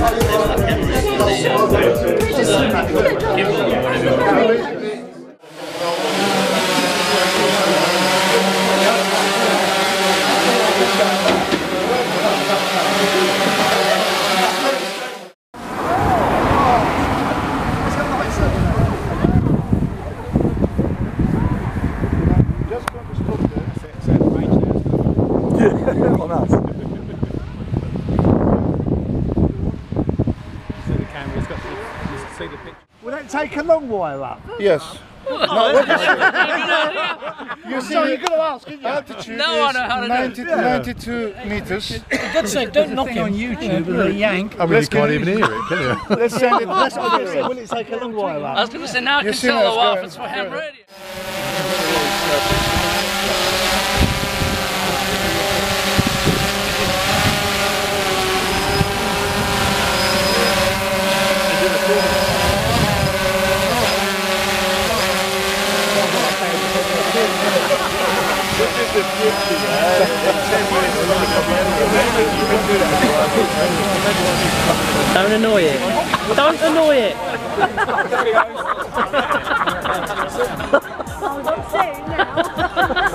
Just going to stop there. Say, say, on us. Take a long while up? Yes. No, what is it? You see, So you're going to ask, aren't you? altitude No, I know how to do it. 90, 92 meters. God's sake, don't knock him. on YouTube with a yank. I mean, Let's you can't even hear it, can you? Let's send it. Let's Will it take a long while I was going to say now I You can tell the wife it's for ham radio. Don't annoy it. Don't annoy it. I'm not saying now.